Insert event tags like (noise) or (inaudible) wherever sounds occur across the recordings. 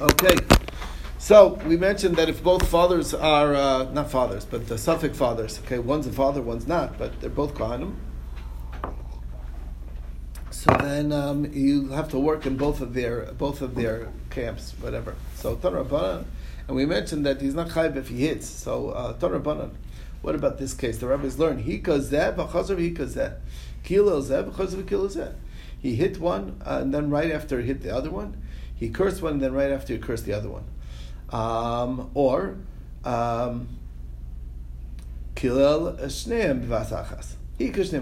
Okay. So we mentioned that if both fathers are uh, not fathers, but the suffix fathers. Okay, one's a father, one's not, but they're both kohanim. So then um, you have to work in both of their both of their camps, whatever. So Torah and we mentioned that he's not chayv if he hits. So uh, Torah What about this case? The rabbis learn he kazeh b'chazav he kazeh, kilo zeh b'chazav kilo zeh. He hit one, uh, and then right after he hit the other one, he cursed one, and then right after he cursed the other one. Um, or um, kilel shneim b'vasachas. He cursed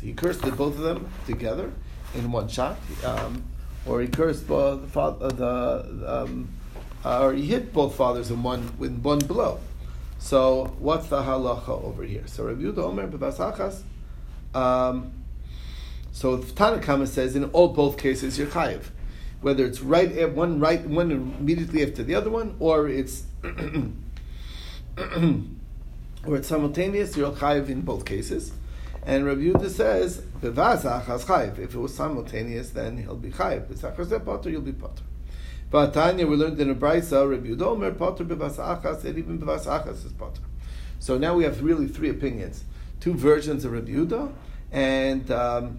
He cursed both of them together in one shot, um, or he cursed the father, the um, uh, or he hit both fathers in one with one blow. So what's the halacha over here? So Rabbi Yehuda Omer b'vasachas. Um, so Tanakama says in all both cases you're chayiv, whether it's right at one right one immediately after the other one, or it's (clears throat) or it's simultaneous. You're chayiv in both cases. And Rabbi Yehuda says, If it was simultaneous, then he'll be chayiv. you'll be potter. But Tanya, we learned in a brisa, Rabbi Yehuda Omer potter bevasachas, and even bevasachas is potter. So now we have really three opinions, two versions of Rabbi Yehuda, and um,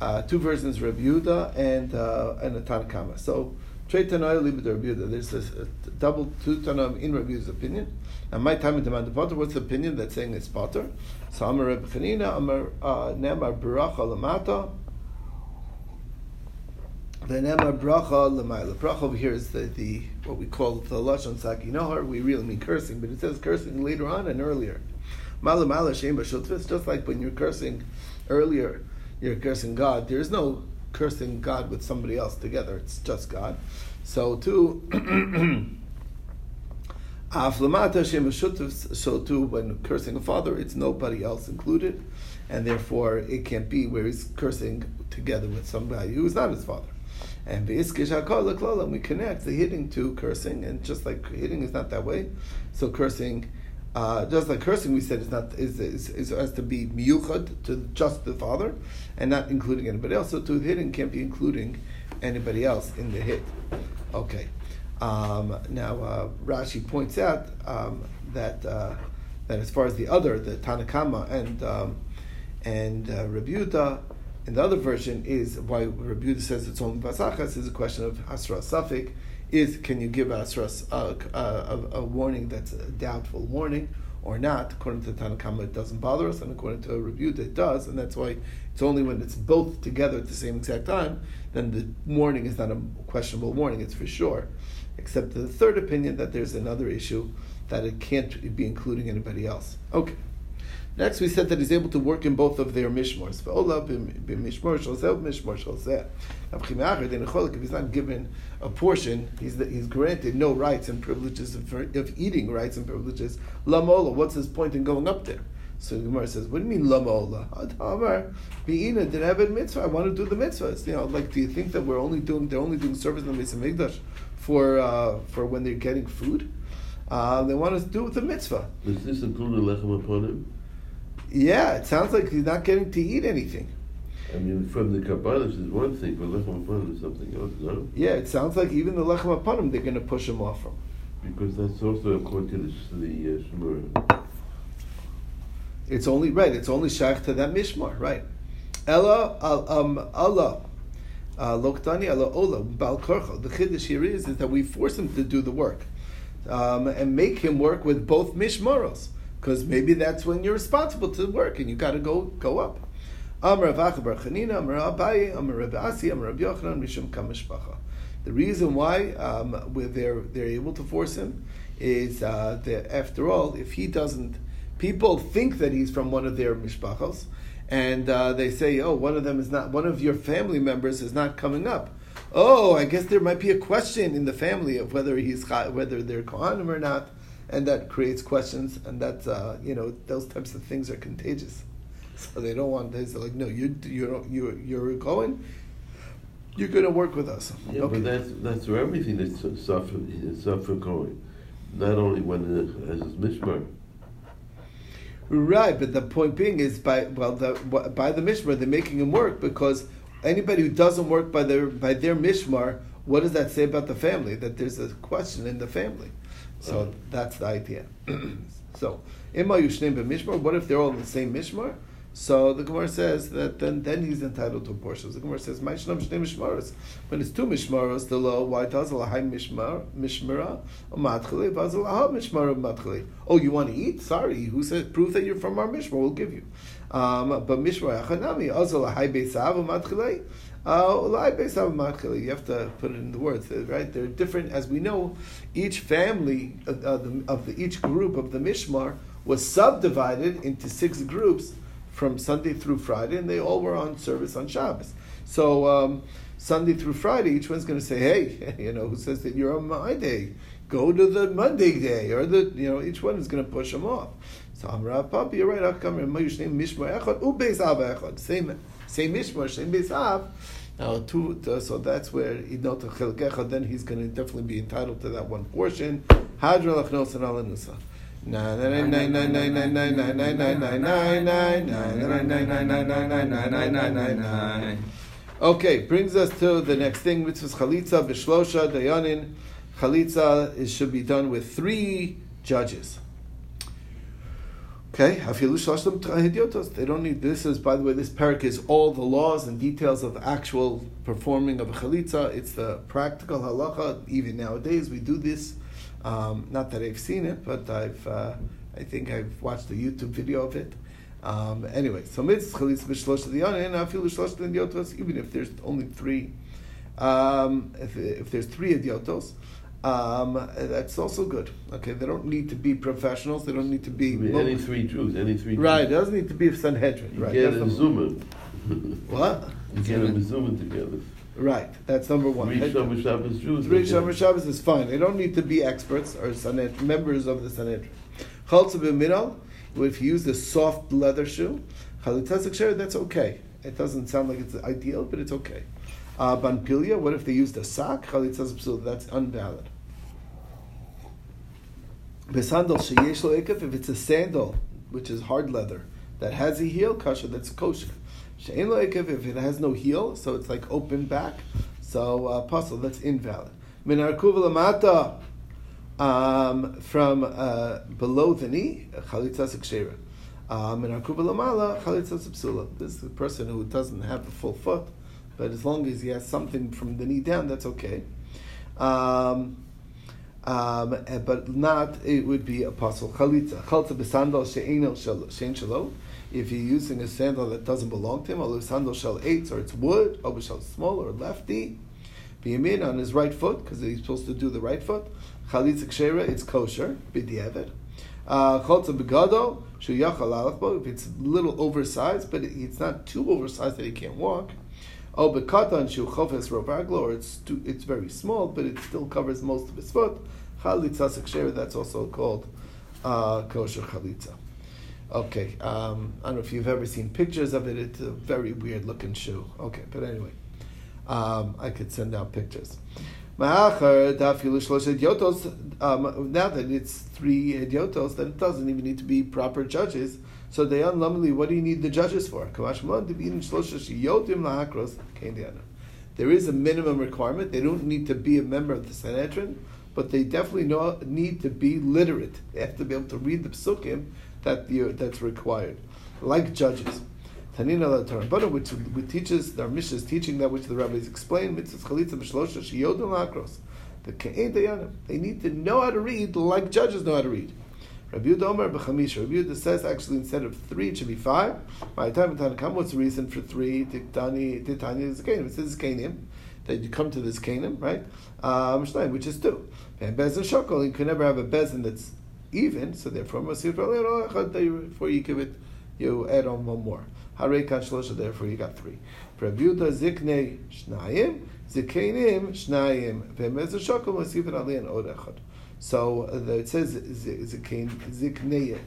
uh, two versions of Rabbi Yehuda and uh, and a Tanakama. So Trey Tanoia Libid Rabbi Yehuda. There's a, a double two Tanoim in Rabbi Yehuda's opinion. And my time in demand the Potter. What's the opinion that's saying it's Potter? So Amar Rabbi Chanina Amar uh, Nemar Baracha Lamata. The Nemar Bracha Lamayla. Bracha over here is the, the what we call the Lashon Sagi Nahor. We really mean cursing, but it says cursing later on and earlier. Malamala Shem Bashutvis, just like when you're cursing earlier you're cursing God. There is no cursing God with somebody else together. It's just God. So too, (clears throat) so too, when cursing a father, it's nobody else included, and therefore it can't be where he's cursing together with somebody who is not his father. And we connect the hitting to cursing, and just like hitting is not that way, so cursing uh, just like cursing, we said is not is, is, is has to be miyuchad to just the father, and not including anybody else. So to hitting can't be including anybody else in the hit. Okay. Um, now uh, Rashi points out um, that uh, that as far as the other, the Tanakama and um, and uh, Rebuta, in the other version is why Rebuta says it's only basachas is a question of asra safik is can you give Asras a, a, a, warning that's a doubtful warning or not? According to Tanakama, it doesn't bother us, and according to a review, it does, and that's why it's only when it's both together at the same exact time, then the warning is not a questionable warning, it's for sure. Except the third opinion that there's another issue that it can't be including anybody else. Okay. Next, we said that he's able to work in both of their mishmors. If he's not given a portion, he's, he's granted no rights and privileges of, of eating rights and privileges. Lamola, what's his point in going up there? So the Gemara says, "What do you mean lamola? Amar beina a mitzvah. I want to do the mitzvahs. You know, like, do you think that we're only doing they're only doing service in the Mesa for uh, for when they're getting food? Uh, they want us to do the mitzvah. Does this include the lechem hapanim? Yeah, it sounds like he's not getting to eat anything. I mean, from the Kabbalah is one thing, but lechem upon is something else, no? Yeah, it sounds like even the lechem hapanim, they're going to push him off from. Because that's also according to the, the uh, Shemur. It's only right. It's only shaykh to that mishmar, right? Ella um Allah. Uh, Loktani Allah Ola. The chiddush here is, is that we force him to do the work um, and make him work with both mishmaros because maybe that's when you're responsible to work and you got to go go up. The reason why um, they're they're able to force him is uh, that after all, if he doesn't, people think that he's from one of their mishpachos, and uh, they say, oh, one of them is not one of your family members is not coming up. Oh, I guess there might be a question in the family of whether he's whether they're kohanim or not and that creates questions, and that uh, you know those types of things are contagious. So they don't want. They're like, no, you you're you're you're going. You're going to work with us. Yeah, okay. but that's that's for everything that's suffer suffer going, not only when it has mishmar. Right, but the point being is by well the by the mishmar they're making him work because anybody who doesn't work by their by their mishmar what does that say about the family? That there's a question in the family. So that's the idea. (clears throat) so, Ima Yushnim Mishmar, what if they're all in the same Mishmar? So the Gemara says that then, then he's entitled to a portion. The Gemara says, "My shnam shnei mishmaros." When it's two mishmaros, the law why does lahai mishmar mishmara matchali vaz lahai mishmara matchali? Oh, you want to eat? Sorry, who said proof that you're from our mishmar? We'll give you. Um, but mishmar achanami also lahai beisav matchali. Uh, you have to put it in the words, right? They're different, as we know. Each family of, the, of the, each group of the Mishmar was subdivided into six groups from Sunday through Friday, and they all were on service on Shabbos. So um, Sunday through Friday, each one's going to say, "Hey, (laughs) you know, who says that you're on my day? Go to the Monday day," or the you know, each one is going to push them off. So Amrav Papi, you're right. Same, same Mishmar, same Besav. Now, two, uh, so that's where Idnot Chelkecha, then he's going to definitely be entitled to that one portion. Hadra Lachnos and Alanusa. Okay, brings us to the next thing, which is chalitza b'shlosha dayanin. Chalitza should be done with three judges. Okay, they don't need this. Is by the way, this parak is all the laws and details of the actual performing of a chalitza. It's the practical halacha. Even nowadays, we do this. Um, not that I've seen it, but I've uh, I think I've watched a YouTube video of it. Um, anyway, so mitzvah chalitza b'shlosh diyanin, afilu shlosh idiotos, even if there's only three, um, if, if there's three idiotos. Um, that's also good. Okay, they don't need to be professionals. They don't need to be I mean, any three Jews, any three. Right, it doesn't need to be a Sanhedrin. You right, get that's a number- Zuma. What? You get a Mizuma together. Right, that's number one. Three Shomer Shabbos Jews. Three Shabbos is fine. They don't need to be experts or Sanhedrin, members of the Sanhedrin. Chaltza b'minal, if you use a soft leather shoe, chalitzazik that's okay. It doesn't sound like it's ideal, but it's okay. Uh, Banpilia, what if they used a sock? Chalitzazik psul, that's invalid. Besandal sheyesh lo if it's a sandal, which is hard leather, that has a heel, kasha, that's kosher. She'en lo if it has no heel, so it's like open back, so uh, puzzle, that's invalid. Min arkuv lamata, um, from uh, below the knee, chalitza sekshera. Um, in arkuv lamala, chalitza psula. This is a person who doesn't have a full foot, but as long as he has something from the knee down, that's okay. Um, um, eh, but not it would be apostle chalitza. Chalitza b'sandal she'en shelo. If you're using a sandal that doesn't belong to him, or sandal shel eight, or it's wood, or shel small or lefty, b'yamin on his right foot because he's supposed to do the right foot. Chalitza kshera, it's kosher b'diavad. Uh, Chalitza begado shu yachal alach. If it's a little oversized, but it's not too oversized that he can't walk. Oh, bekatan shu chofes rovaglo, or it's too, it's very small, but it still covers most of his foot. Chalitza sekshera, that's also called uh, kosher chalitza. Okay, um, I don't know if you've ever seen pictures of it. It's a very weird looking shoe. Okay, but anyway, um, I could send out pictures. Um, Now that it's three idiotos, then it doesn't even need to be proper judges. So they unlumbly, what do you need the judges for? There is a minimum requirement. They don't need to be a member of the Sanhedrin, but they definitely know, need to be literate. They have to be able to read the psukim that that's required, like judges. Tanina la Tarabana, which, which teaches, our Mishnah is teaching that which the rabbis explain, mitzvah chalitza b'shlosha shiyodim lakros. The ke'en. They need to know how to read like judges know how to read. Rabbi Yehuda Omer b'chamisha. Rabbi Yehuda says actually instead of three it should be five. My time Tanakam, what's the reason for three? Titani, Titani is Zakanim. It says Zakanim. That you come to this Zakanim, right? Um, which is two. And Bezin Shokol, you can never have a Bezin that's even, so therefore, before you give it, you add on one more. Harei kan therefore you got three. Rabbi Yehuda Ziknei Shnayim, Zikanim Shnayim, Ve'mezin Shokol, Masir Aliyan Od. So uh, it says zikain ziknei.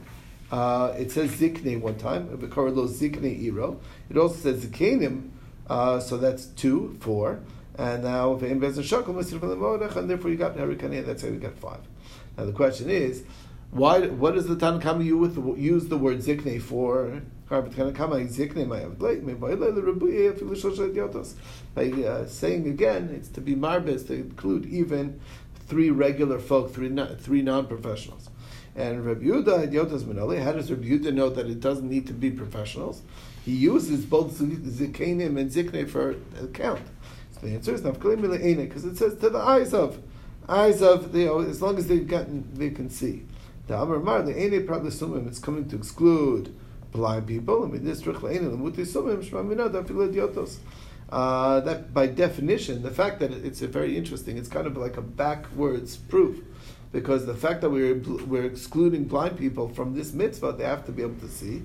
Uh, it says ziknei one time. V'karlo ziknei iro. It also says zikainim. Uh, so that's two, four, and now ve'im bezin shakel misir and therefore you got harikania. That's how you got five. Now the question is, Why? What does the Tanakama use the, word zikne for? By uh, saying again, it's to be marbis to include even three regular folk, three non, three non-professionals. And Rabbi Yehuda Yotas Minali, how does Rabbi Yehuda know that it doesn't need to be professionals? He uses both zikanim and zikne for account. So the answer is because it says to the eyes of, eyes of, you know, as long as they've gotten, they can see. The Amar Mar, the Ene Praglasumim, it's coming to exclude blind people. I mean, this uh, that by definition, the fact that it's a very interesting, it's kind of like a backwards proof, because the fact that we're we're excluding blind people from this mitzvah, they have to be able to see.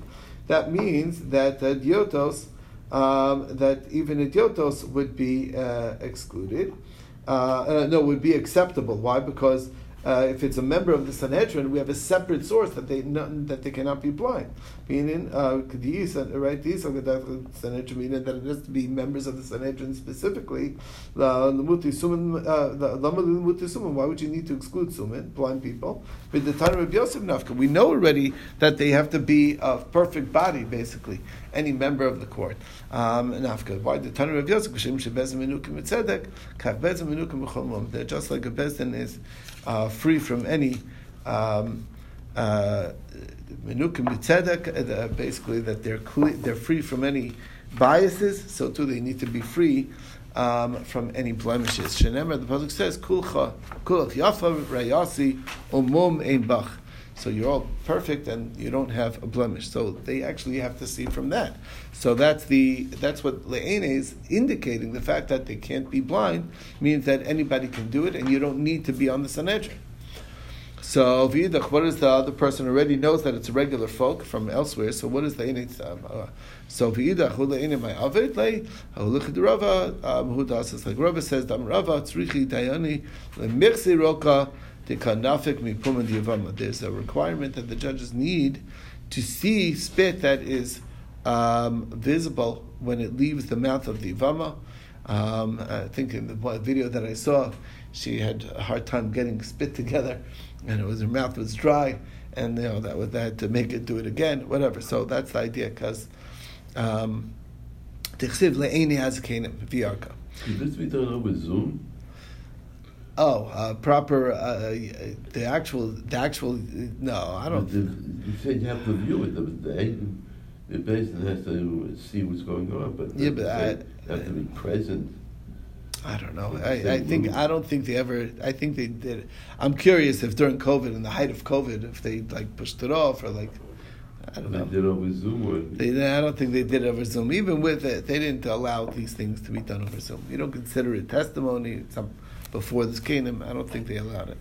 That means that uh, diotos, um, that even idiotos would be uh, excluded. Uh, uh, no, would be acceptable. Why? Because uh, if it's a member of the Sanhedrin, we have a separate source that they not, that they cannot be blind. Meaning, uh, right? These Sanhedrin meaning that it has to be members of the Sanhedrin specifically. Uh, the why would you need to exclude sumin, blind people? With the time of Yosef Nafka, we know already that they have to be of perfect body, basically, any member of the court. Um, Nafka. Why the time of Yosef? They're just like a bezin is uh, free from any um, uh, uh, basically that they're cle- they're free from any biases. So too, they need to be free um, from any blemishes. Shenemar, the pasuk says, "Kulcha kulach yafa rayasi umum ein bach." So you're all perfect and you don't have a blemish. So they actually have to see from that. So that's the that's what le'ene is indicating. The fact that they can't be blind means that anybody can do it, and you don't need to be on the Sanhedrin. So v'idach, what is the other person already knows that it's a regular folk from elsewhere? So what is the init? Um, uh, so v'idach le'ene my avid le haluchid Rava um, who does like Rava says dam Rava tzrichi dayani le'mirsi roka there's a requirement that the judges need to see spit that is um, visible when it leaves the mouth of the Ivama. Um, I think in the video that I saw, she had a hard time getting spit together, and it was her mouth was dry, and you know that was that to make it do it again, whatever. So that's the idea, because um, Is this be done over Zoom? Oh, uh, proper. Uh, the actual, the actual. No, I don't. You said you have to view it. The, the, the person has to see what's going on, but yeah, but I, have to be present. I don't know. I, I think I don't think they ever. I think they did. I'm curious if during COVID, in the height of COVID, if they like pushed it off or like. I don't know. they did over Zoom. Or... They, I don't think they did over Zoom. Even with it, they didn't allow these things to be done over Zoom. You don't consider it testimony. Some before this kingdom, I don't think they allowed it.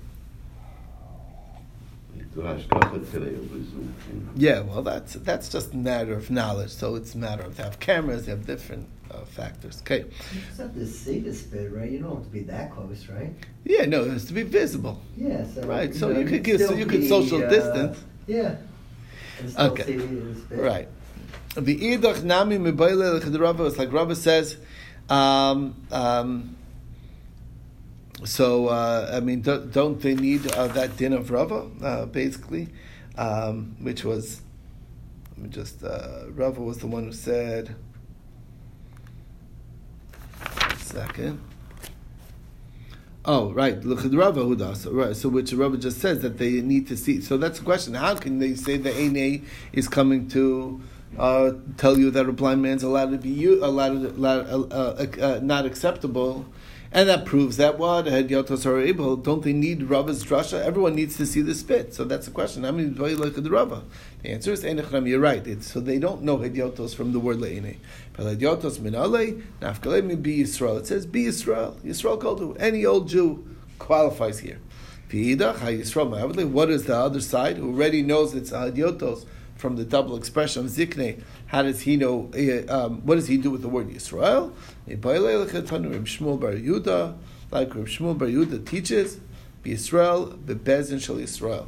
Yeah, well, that's that's just a matter of knowledge. So it's a matter of they have cameras, they have different uh, factors. Okay. You just have to see the spit, right? You don't have to be that close, right? Yeah, no, it has to be visible. Yeah, so right. You so know, you could give, so you could social uh, distance. Yeah. Okay. Right. The idach nami mibayle like the Rava, like Rava says. Um, um, so uh, I mean, don't, don't they need uh, that din of Rava uh, basically, um, which was, let me just uh, Rava was the one who said. Second. Oh, right. Look at Rava does. Right. So which Rava just says that they need to see. So that's the question. How can they say the Ene is coming to uh, tell you that a blind man's allowed to be allowed, allowed uh, uh, not acceptable? And that proves that what Yotos are able. Don't they need Rava's drasha? Everyone needs to see the spit. So that's the question. How many you like the Rava? The answer is Einachram. You're right. It's, so they don't know Hedyotos from the word Le'ine. But Hedyotos minale nafkalei mi be Yisrael. It says be Yisrael. Yisrael called any old Jew qualifies here. What is the other side? Who already knows it's Hedyotos from the double expression of zikne. How does he know? Eh, um, what does he do with the word Yisrael? Yehuda, like Reb Shmuel Bar Yehuda teaches, Yisrael bebezin shel Yisrael.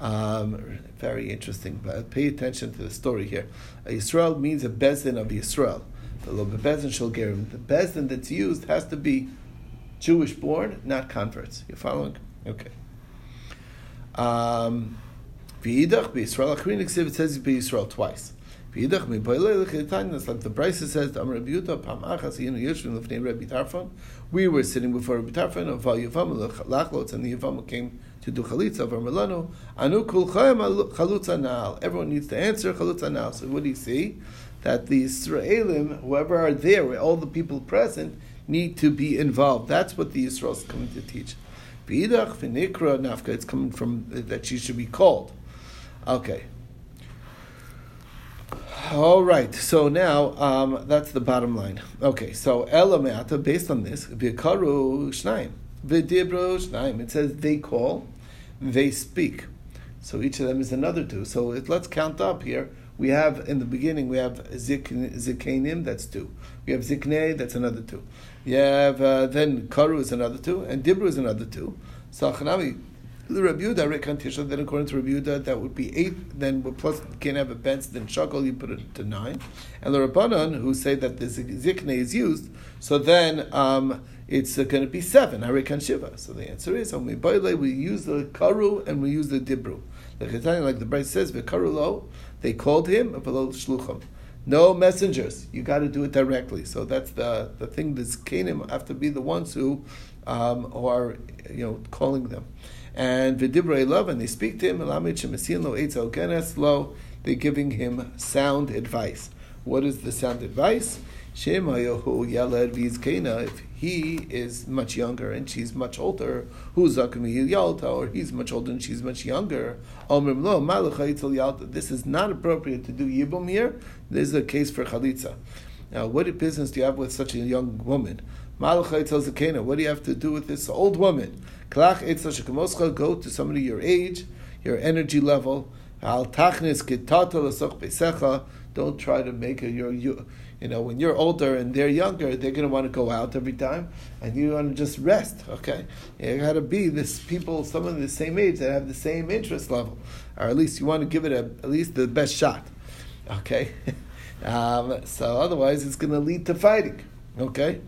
Um, very interesting. But pay attention to the story here. Yisrael means a bezin of Yisrael. The bezin shel gerim. The bezin that's used has to be Jewish born, not converts. You following? Okay. Um, V'idach b'Yisrael Achrin it says b'Yisrael twice. V'idach mi'poilei l'chitanya, it's like the Brisa says, Amar Rabbi Yehuda, Pam Achas Yinu Yeshvin Lefnei Rabbi Tarfon. We were sitting before Rabbi Tarfon, Val Yavama Lachlotz, and the Yavama came to do chalitza of Melano. Anu kulchayim chalutza nal. Everyone needs to answer chalutza nal. So what do you see? That the Israelim, whoever are there, all the people present, need to be involved. That's what the Yisrael is coming to teach. It's coming from that she should be called. Okay. All right. So now um, that's the bottom line. Okay. So elameata, based on this, v'karu shnaim, v'dibro shnaim. It says they call, they speak. So each of them is another two. So it, let's count up here. We have in the beginning we have zik, zikanim, that's two. We have ziknei, that's another two. You have uh, then karu is another two, and dibru is another two. So chanami, the Rabbi Yehuda rekantisha. Then according to Rabbi Yehuda, that would be eight. Then plus can't have a bench. Then shakal you put it to nine. And the Rabbanon who say that the ziknei is used, so then um, it's uh, going to be seven. Harikan shiva. So the answer is only we use the karu and we use the dibru. The Chetanya, like the Bryce says, v'karu lo, they called him shluchim. No messengers. You got to do it directly. So that's the the thing. The Zikanim have to be the ones who um, are you know calling them. And v'dibrei love, and they speak to him. lo They're giving him sound advice. What is the sound advice? If he is much younger and she's much older, who's Yalta, or he's much older and she's much younger, this is not appropriate to do Yibum here. This is a case for Chalitza. Now, what business do you have with such a young woman? Malachai tells the Cana, What do you have to do with this old woman? Go to somebody your age, your energy level. Don't try to make a your you know, when you're older and they're younger, they're going to want to go out every time, and you want to just rest. Okay, you got to be this people, someone the same age that have the same interest level, or at least you want to give it a, at least the best shot. Okay, (laughs) um, so otherwise it's going to lead to fighting. Okay.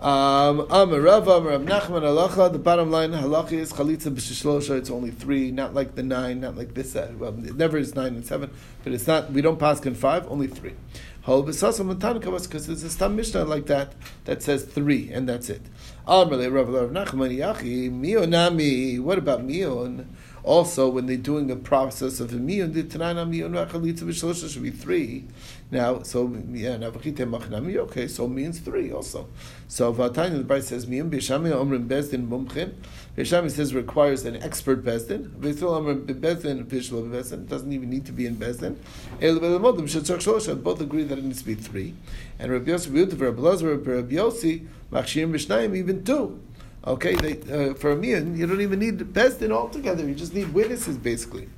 Um, Rav Amar Nachman halacha. The bottom line halacha is chalitza b'shishlosha. It's only three, not like the nine, not like this. Uh, well, it never is nine and seven, but it's not. We don't pass in five, only three. Hol b'sasam because there's a stam mishnah like that that says three, and that's it. Amrle Rav Rav Nachman Yachi Mionami. What about Mion? Also, when they're doing a process of a miyun, the tanana miyun v'achalitza v'shlosha should be three. Now, so yeah, now v'chite machnami. Okay, so means three also. So v'atanya the Bible says miyun b'shami omrim bezdin mumchin. B'shami says requires an expert bezdin. V'yisrael omrim bezdin v'shlo bezdin. Doesn't even need to be in bezdin. El v'lemodim shetzach shlosha. Both agree that it needs to be three. And Rabbi Yossi v'yutav Rabbi Lazar Rabbi Yossi machshirim b'shnayim even two. Okay, they, uh, for a mian, you don't even need Bezdin altogether. You just need witnesses, basically.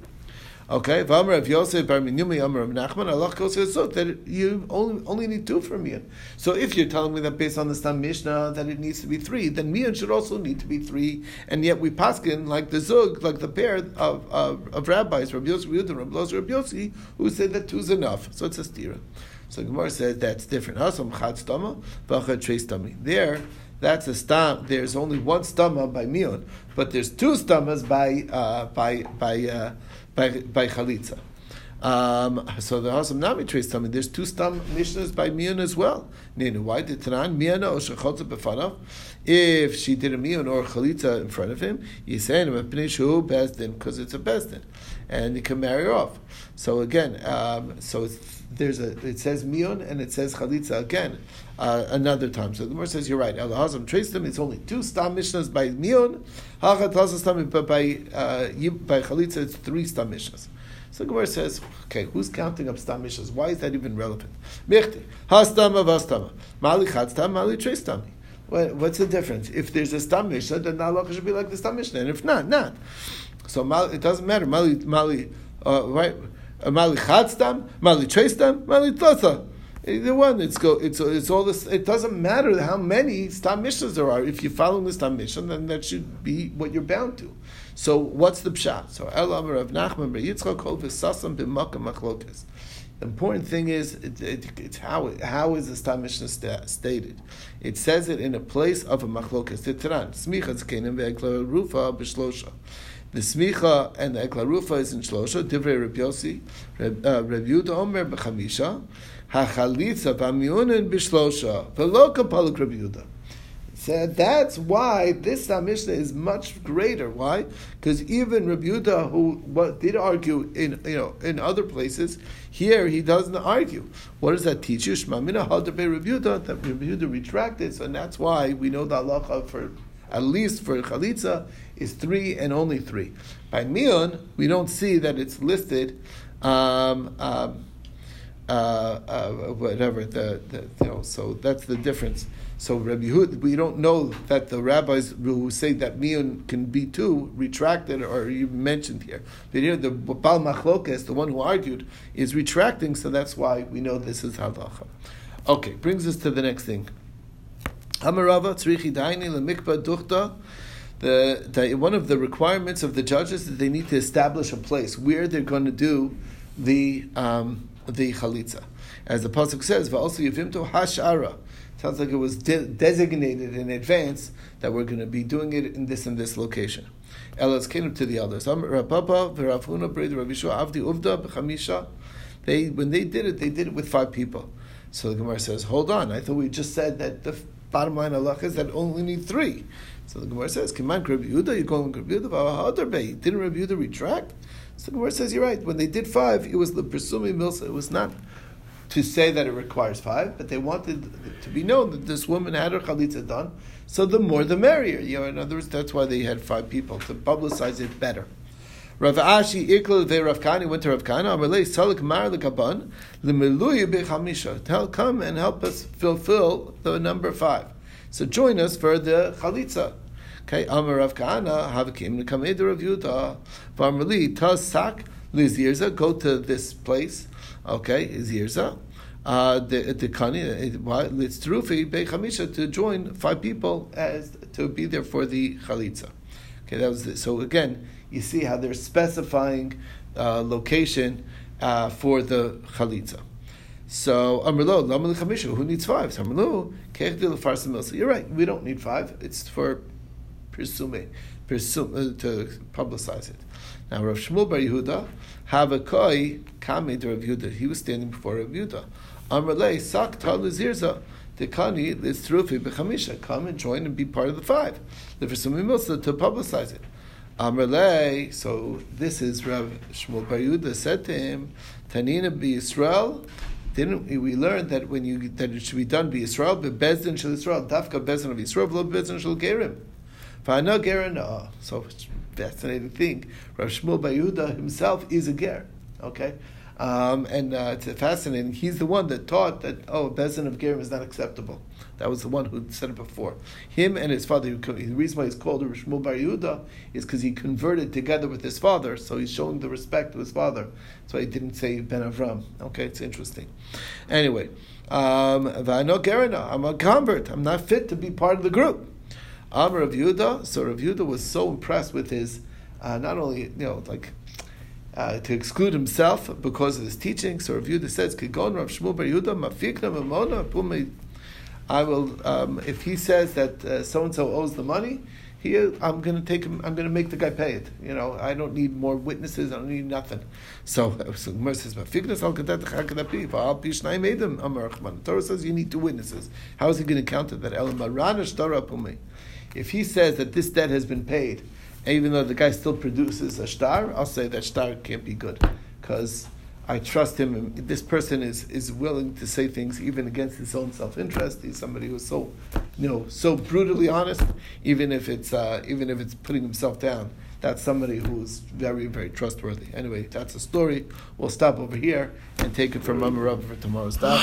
Okay, V'amar of Yosef Bar Minyumi Amar of Nachman, Allah so that you only, only need two for mian. So if you're telling me that based on the Stam Mishnah that it needs to be three, then mian should also need to be three. And yet we paskin like the zug, like the pair of, of, of rabbis, Rabbi Yosef Yehuda, Rabbi Lozer, Rabbi Yossi, who said that two's enough. So it's a stira. So Gemara says that's different. Hasam chad stama, v'achad trei stami. There, that's a stam. There's only one stama by mion, but there's two stamas by uh, by by uh, by by chalitza. Um, so the Hasam Nami trace tummy. There's two stam mishnahs by mion as well. Nenu, why did Tanan miyana or shechotza befanav? If she did a mion or chalitza in front of him, you say him shu bezdin because it's a bezdin, and he can marry her off. So again, um, so there's a it says mion and it says chalitza again uh, another time. So the Gemara says you're right. El Hazam traced them. It's only two stam mishnahs by mion. But by uh, by chalitza it's three stam mishnahs. So the Gemara says, okay, who's counting up stam mishnahs? Why is that even relevant? Michti hastama vastama mali chadstam mali trestami. What's the difference? If there's a stam mishnah, then the halacha should be like the stam mishnah, and if not, not. So it doesn't matter. Mali mali uh, right. Mali chadstam mali trestam mali tlotha. Either eh, one, it's go. It's it's all this. It doesn't matter how many stam mishnahs there are. If you're following the stam mission, then that should be what you're bound to. So what's the pshat? So El Amar of Nachman Yitzchak Kol V'Sasam B'Makam Machlokes. The important thing is it, it, it's how how is the Stam Mishnah sta- stated. It says it in a place of a machlokas. Titran smicha zkenim ve'eglah arufah b'shlosha. The smicha and the eglah arufah is in shlosha. Divrei Reb Yossi, Reb uh, Yehuda Omer b'chamisha. Hachalitza b'amiunin b'shlosha. V'lo kapalik Reb Yehuda. So that's why this Mishnah is much greater. Why? Because even Rabbi Yehuda, who what, did argue in you know in other places, here he doesn't argue. What does that teach you? Shmamina Hadarbe Rabbi Yehuda that Rabbi Yehuda retracted, so and that's why we know the halacha for at least for chalitza is three and only three. By mion, we don't see that it's listed. Um, um, uh, uh, whatever the, the, you know, so that's the difference. So Rabbi Yehud, we don't know that the rabbis who say that miyun can be two retracted or even mentioned here. But here the Bal Machlokes, the one who argued, is retracting, so that's why we know this is halacha. Okay, brings us to the next thing. Hamarava tzrichi daini lemikba duchta. The, the, one of the requirements of the judges that they need to establish a place where they're going to do the um, the chalitza. As the pasuk says, "Va'also yivimto hashara." Sounds like it was de- designated in advance that we're going to be doing it in this and this location. Elas came to the others. They when they did it, they did it with five people. So the Gemara says, "Hold on! I thought we just said that the bottom line halacha is that only need three. So the Gemara says, "Kiman Rabbi Yehuda, you're going Rabbi Yehuda, Didn't Rabbi Yehuda retract?" So the Gemara says, "You're right. When they did five, it was the presuming milsa. It was not." to say that it requires five, but they wanted to be known that this woman had her chalitza done. So the more the merrier. You know, in other words, that's why they had five people to publicize it better. Rav Ashi Ikl ve Rav Kani went to Rav Kana. Amalei Salik Mar lekaban lemeluya bechamisha. Tell come and help us fulfill the number five. So join us for the chalitza. Okay, Amar Rav Kana Havakim Nekamei Rav Yudah Varmali Tasak Lizirza. Go to this place Okay, is Yirza. Uh, the the kani it's terufi bechamisha to join five people as to be there for the chalitza. Okay, that was the, so again. You see how they're specifying uh, location uh, for the chalitza. So Amrlo Lamal Chamisha, who needs five? So Amrlo Kechdil Farsamilsa. You're right. We don't need five. It's for presume, presume uh, to publicize it. Now Rav Shmuel Bar Yehuda have a koi kame to Rav Yehuda. He was standing before Rav Yehuda. Amrle sak taluzirza. The kani listrufi bechamisha. Come and join and be part of the five. The Milsa to publicize it. Amrle. So this is Rav Shmuel Bar Yehuda said to him, Tanina be Israel. Didn't we learn that when you that it should be done by Israel, but Bezdin shel Israel, Dafka Bezdin of Israel, V'lo Bezdin shel Gerim. V'ano Gerim, so fascinating thing. Rav Shmuel Bayuda himself is a ger. Okay. Um, and uh, it's fascinating. He's the one that taught that oh, bezin of gerim is not acceptable. That was the one who said it before. Him and his father. The reason why he's called Shmuel Bar Yehuda is because he converted together with his father, so he's showing the respect to his father. So he didn't say Ben Avram. Okay, it's interesting. Anyway, um, I'm a convert. I'm not fit to be part of the group. Amr of Yehuda. So Rav Yehuda was so impressed with his, uh, not only you know like uh, to exclude himself because of his teaching. So Rav Yehuda says, "Kigon Rav Shmuel Bar Yehuda mafikna mamona pumi." I will, um, if he says that so and so owes the money, here I'm going to take him. I'm going to make the guy pay it. You know, I don't need more witnesses. I don't need nothing. So, so Gemara says, "Mafiknas al kadat chakadat pi va'al pi shnai medim." Amar Torah says you need two witnesses. How is he going to counter that? Shtara pumi if he says that this debt has been paid, even though the guy still produces a star, I'll say that star can't be good because I trust him. This person is, is willing to say things even against his own self interest. He's somebody who's so, you know, so brutally honest, even if it's uh, even if it's putting himself down. That's somebody who's very very trustworthy. Anyway, that's a story. We'll stop over here and take it from Mama Rav for tomorrow's daf.